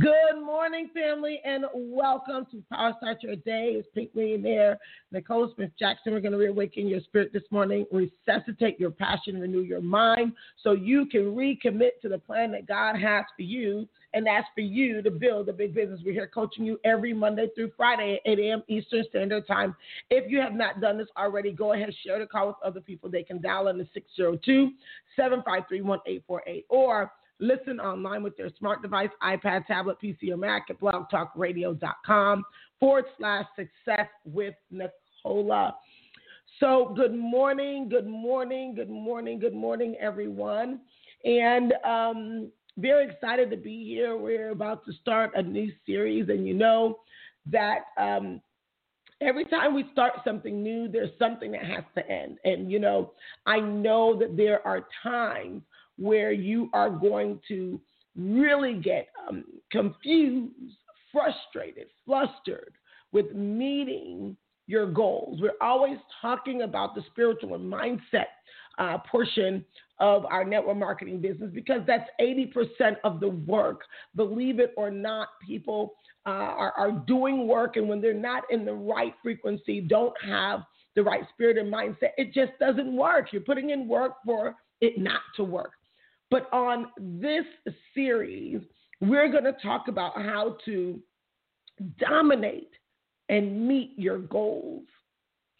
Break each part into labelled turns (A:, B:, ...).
A: Good morning, family, and welcome to Power Start Your Day. It's Pink Millionaire, Nicola Smith Jackson. We're going to reawaken your spirit this morning, resuscitate your passion, renew your mind so you can recommit to the plan that God has for you. And that's for you to build a big business. We're here coaching you every Monday through Friday at 8 a.m. Eastern Standard Time. If you have not done this already, go ahead, share the call with other people. They can dial in the 602 753 1848 or Listen online with their smart device, iPad, tablet, PC, or Mac at blogtalkradio.com forward slash success with Nicola. So, good morning, good morning, good morning, good morning, everyone. And um, very excited to be here. We're about to start a new series, and you know that um, every time we start something new, there's something that has to end. And, you know, I know that there are times where you are going to really get um, confused, frustrated, flustered with meeting your goals. We're always talking about the spiritual and mindset uh, portion of our network marketing business because that's 80% of the work. Believe it or not, people uh, are, are doing work, and when they're not in the right frequency, don't have the right spirit and mindset, it just doesn't work. You're putting in work for it not to work. But on this series, we're going to talk about how to dominate and meet your goals.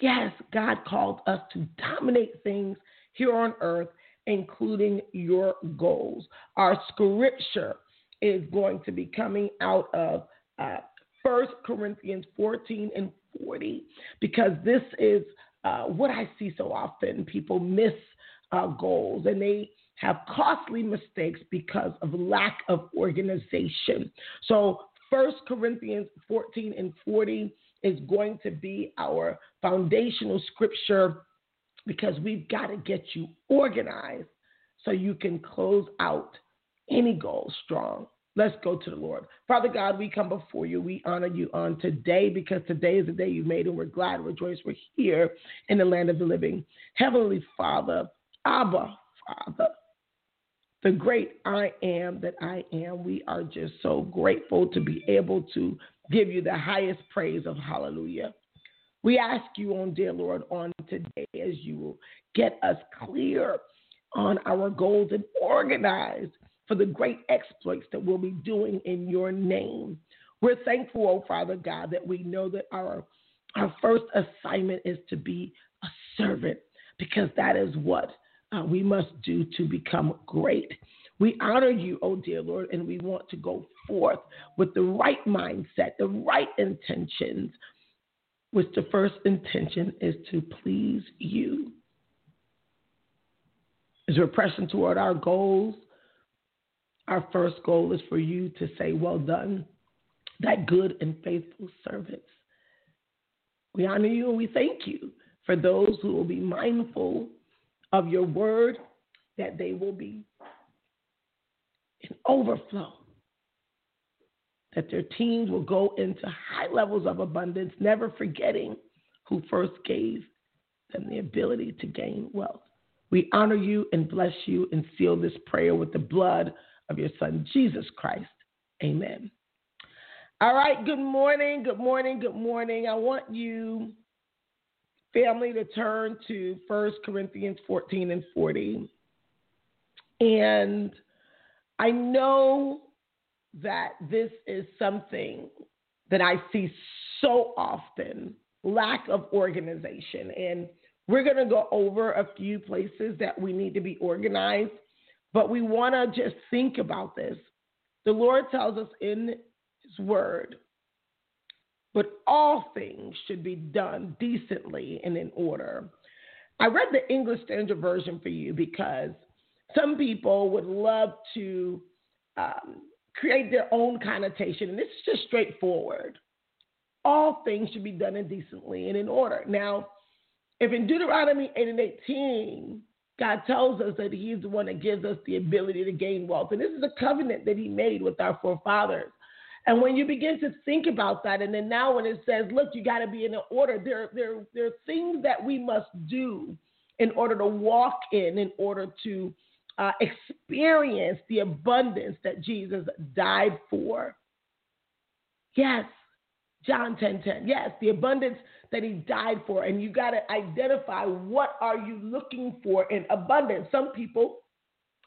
A: Yes, God called us to dominate things here on earth, including your goals. Our scripture is going to be coming out of uh, 1 Corinthians 14 and 40, because this is uh, what I see so often. People miss uh, goals and they have costly mistakes because of lack of organization. So, First Corinthians 14 and 40 is going to be our foundational scripture because we've got to get you organized so you can close out any goal strong. Let's go to the Lord. Father God, we come before you. We honor you on today because today is the day you made, and we're glad and rejoice. We're here in the land of the living. Heavenly Father, Abba, Father, the great I am that I am. We are just so grateful to be able to give you the highest praise of hallelujah. We ask you on, dear Lord, on today as you will get us clear on our goals and organized for the great exploits that we'll be doing in your name. We're thankful, oh Father God, that we know that our our first assignment is to be a servant because that is what uh, we must do to become great. We honor you, oh dear Lord, and we want to go forth with the right mindset, the right intentions, which the first intention is to please you. As we're pressing toward our goals, our first goal is for you to say, Well done, that good and faithful servant. We honor you and we thank you for those who will be mindful of your word that they will be an overflow. That their teams will go into high levels of abundance, never forgetting who first gave them the ability to gain wealth. We honor you and bless you and seal this prayer with the blood of your Son, Jesus Christ. Amen. All right, good morning, good morning, good morning. I want you family to turn to 1 Corinthians 14 and 40. And I know that this is something that I see so often lack of organization. And we're going to go over a few places that we need to be organized, but we want to just think about this. The Lord tells us in His Word but all things should be done decently and in order. I read the English Standard Version for you because some people would love to um, create their own connotation, and this is just straightforward. All things should be done indecently and in order. Now, if in Deuteronomy 8 and 18, God tells us that He's the one that gives us the ability to gain wealth, and this is a covenant that He made with our forefathers. And when you begin to think about that, and then now when it says, look, you got to be in an order, there, there, there are things that we must do in order to walk in, in order to uh, experience the abundance that Jesus died for. Yes, John 10 10. Yes, the abundance that he died for. And you got to identify what are you looking for in abundance. Some people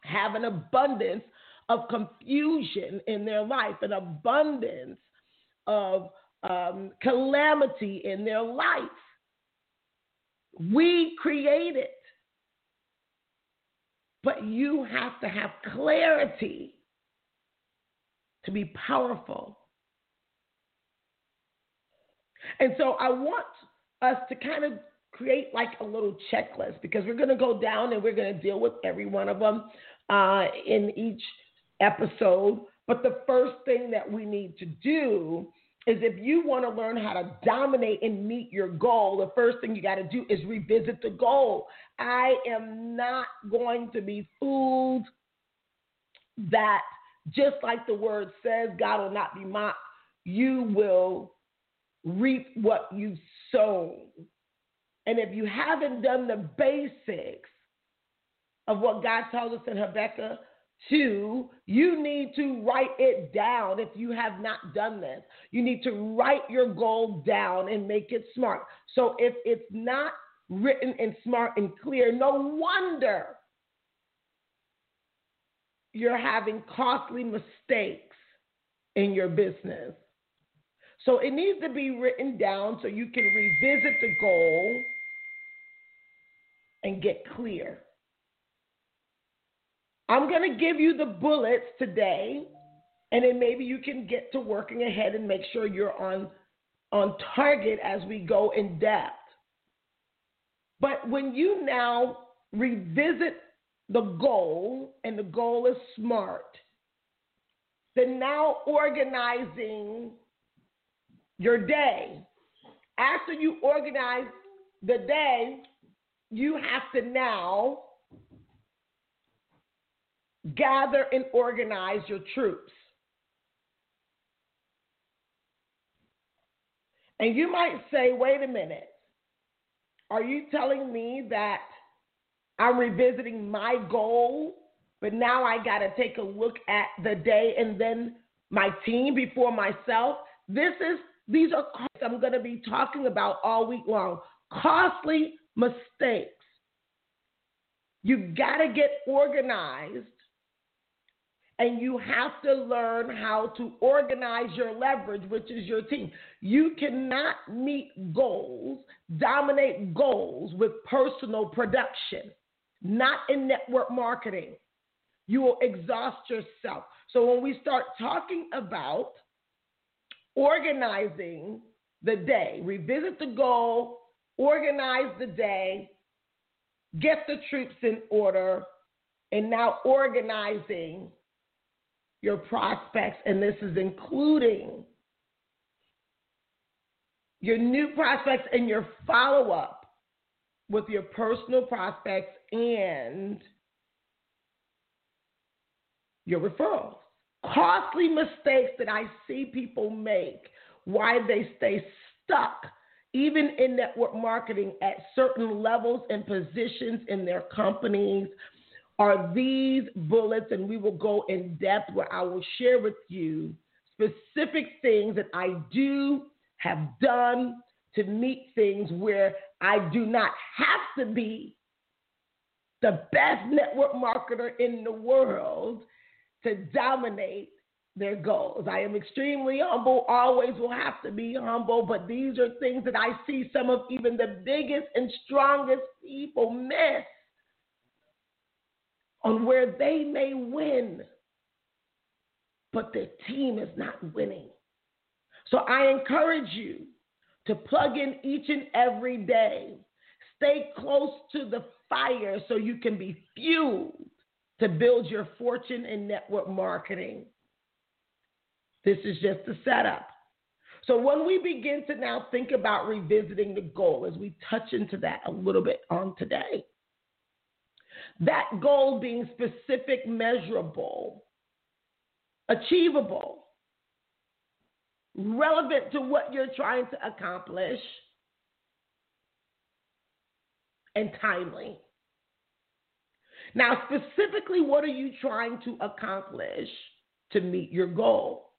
A: have an abundance of confusion in their life, an abundance of um, calamity in their life. We create it. But you have to have clarity to be powerful. And so I want us to kind of create like a little checklist because we're going to go down and we're going to deal with every one of them uh, in each episode. But the first thing that we need to do is if you want to learn how to dominate and meet your goal, the first thing you got to do is revisit the goal. I am not going to be fooled that just like the word says, God will not be mocked. You will reap what you've sown. And if you haven't done the basics of what God tells us in Habakkuk Two, you need to write it down if you have not done this. You need to write your goal down and make it smart. So if it's not written and smart and clear, no wonder you're having costly mistakes in your business. So it needs to be written down so you can revisit the goal and get clear. I'm going to give you the bullets today, and then maybe you can get to working ahead and make sure you're on on target as we go in depth. But when you now revisit the goal, and the goal is smart, then now organizing your day. After you organize the day, you have to now gather and organize your troops. And you might say, wait a minute, are you telling me that I'm revisiting my goal, but now I got to take a look at the day and then my team before myself? This is these are costs I'm going to be talking about all week long. Costly mistakes. You got to get organized and you have to learn how to organize your leverage, which is your team. You cannot meet goals, dominate goals with personal production, not in network marketing. You will exhaust yourself. So when we start talking about organizing the day, revisit the goal, organize the day, get the troops in order, and now organizing your prospects, and this is including your new prospects and your follow up with your personal prospects and your referrals. Costly mistakes that I see people make, why they stay stuck, even in network marketing, at certain levels and positions in their companies are these bullets, and we will go in depth where I will share with you specific things that I do have done to meet things where I do not have to be the best network marketer in the world to dominate their goals. I am extremely humble, always will have to be humble, but these are things that I see some of even the biggest and strongest people miss on where they may win, but their team is not winning. So I encourage you to plug in each and every day. Stay close to the fire so you can be fueled to build your fortune in network marketing. This is just the setup. So when we begin to now think about revisiting the goal, as we touch into that a little bit on today, that goal being specific, measurable, achievable, relevant to what you're trying to accomplish, and timely. Now, specifically, what are you trying to accomplish to meet your goal?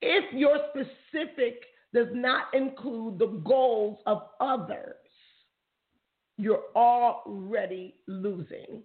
A: If your specific does not include the goals of others, you're already losing.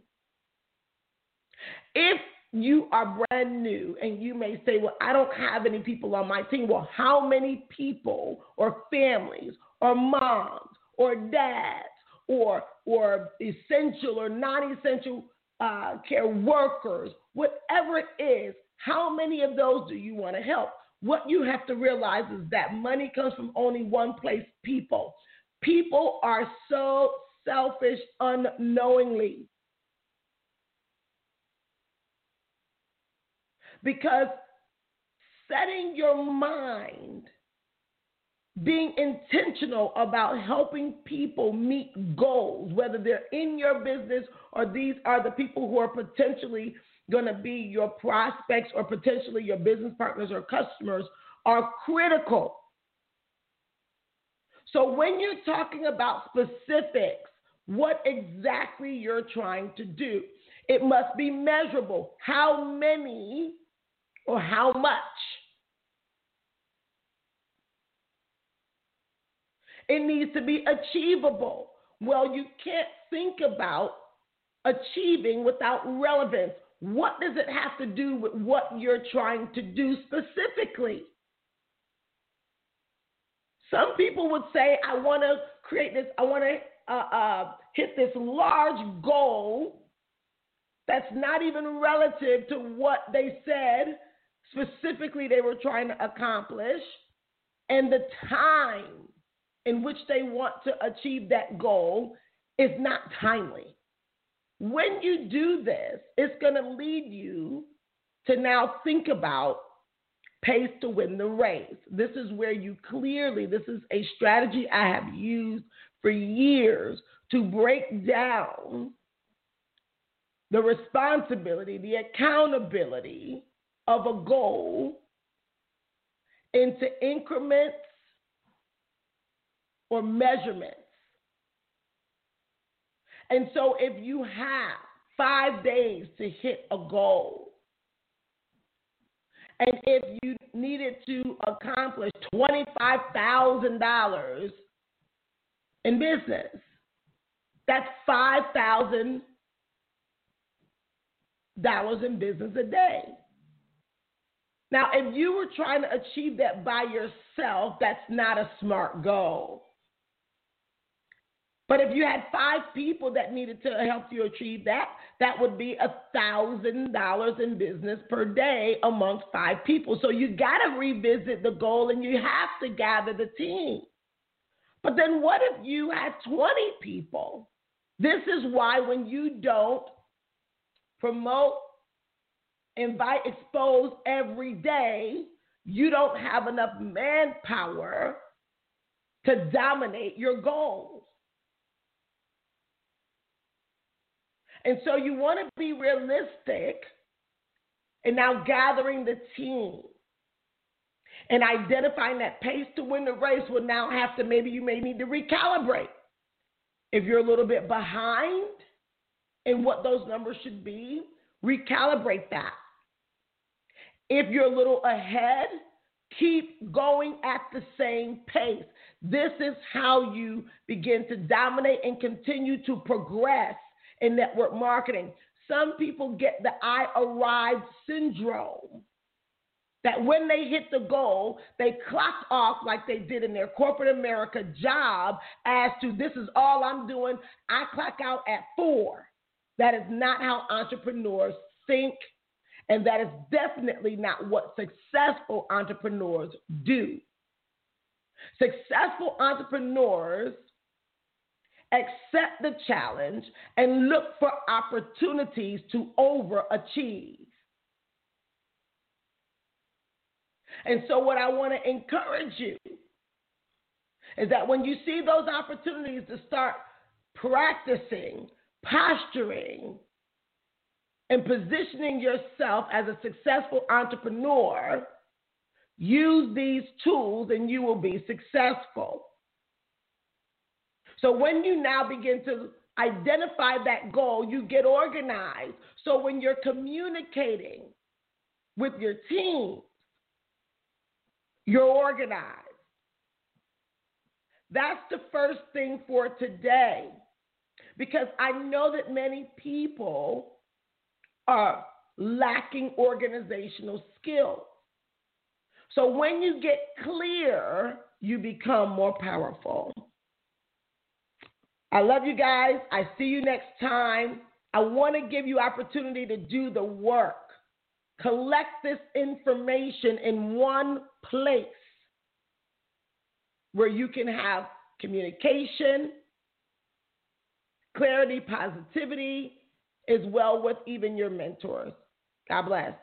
A: If you are brand new and you may say, Well, I don't have any people on my team. Well, how many people or families or moms or dads or or essential or non-essential uh, care workers, whatever it is, how many of those do you want to help? What you have to realize is that money comes from only one place people. People are so selfish unknowingly. Because setting your mind, being intentional about helping people meet goals, whether they're in your business or these are the people who are potentially going to be your prospects or potentially your business partners or customers are critical. So when you're talking about specifics, what exactly you're trying to do, it must be measurable. How many or how much? It needs to be achievable. Well, you can't think about achieving without relevance. What does it have to do with what you're trying to do specifically? Some people would say, I want to create this, I want to uh, uh, hit this large goal that's not even relative to what they said specifically they were trying to accomplish and the time in which they want to achieve that goal is not timely. When you do this, it's going to lead you to now think about pace to win the race. This is where you clearly, this is a strategy I have used for years to break down the responsibility, the accountability of a goal into increments or measurements. And so if you have five days to hit a goal, and if you needed to accomplish $25,000 in business, that's $5,000 in business a day. Now, if you were trying to achieve that by yourself, that's not a smart goal. But if you had five people that needed to help you achieve that, that would be a thousand dollars in business per day amongst five people. So you got to revisit the goal and you have to gather the team. But then what if you had 20 people? This is why when you don't promote, invite, expose every day, you don't have enough manpower to dominate your goals. And so you want to be realistic and now gathering the team and identifying that pace to win the race will now have to maybe you may need to recalibrate. If you're a little bit behind in what those numbers should be, recalibrate that. If you're a little ahead, keep going at the same pace. This is how you begin to dominate and continue to progress in network marketing. Some people get the I arrived syndrome. That when they hit the goal, they clock off like they did in their corporate America job as to this is all I'm doing. I clock out at four. That is not how entrepreneurs think, and that is definitely not what successful entrepreneurs do. Successful entrepreneurs accept the challenge, and look for opportunities to overachieve. And so, what I want to encourage you is that when you see those opportunities to start practicing, posturing, and positioning yourself as a successful entrepreneur, use these tools and you will be successful. So when you now begin to identify that goal, you get organized. So when you're communicating with your team, you're organized. That's the first thing for today. Because I know that many people are lacking organizational skills. So when you get clear, you become more powerful. I love you guys. I see you next time. I want to give you opportunity to do the work. Collect this information in one place where you can have communication, clarity, positivity, as well with even your mentors. God bless.